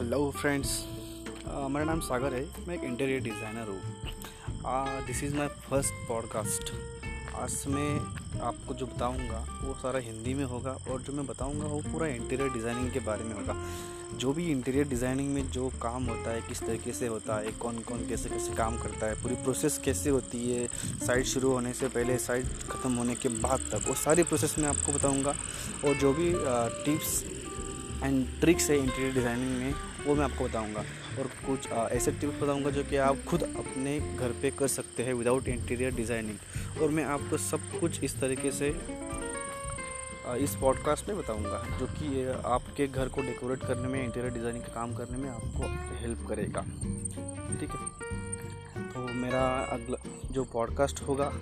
Hello friends मेरा नाम सागर है। मैं एक इंटीरियर डिज़ाइनर हूँ। This is my first podcast आज मैं आपको जो बताऊँगा, वो सारा हिंदी में होगा और जो मैं बताऊँगा, वो पूरा इंटीरियर डिज़ाइनिंग के बारे में होगा। जो भी इंटीरियर डिज़ाइनिंग में जो काम होता है, किस तरीके से होता है कौन कौन कैसे कैसे काम करता है, पूरी प्रोसेस कैसे होती है साइट शुरू होने से पहले साइट ख़त्म होने के बाद तक, वो सारी प्रोसेस मैं आपको बताऊँगा। और जो भी टिप्स एंड ट्रिक्स है इंटीरियर डिज़ाइनिंग में, वो मैं आपको बताऊँगा। और कुछ ऐसे टिप्स बताऊँगा जो कि आप खुद अपने घर पे कर सकते हैं विदाउट इंटीरियर डिज़ाइनिंग और मैं आपको सब कुछ इस तरीके से इस पॉडकास्ट में बताऊँगा, जो कि आपके घर को डेकोरेट करने में इंटीरियर डिज़ाइनिंग का काम करने में आपको हेल्प करेगा। ठीक है? तो मेरा अगला जो पॉडकास्ट होगा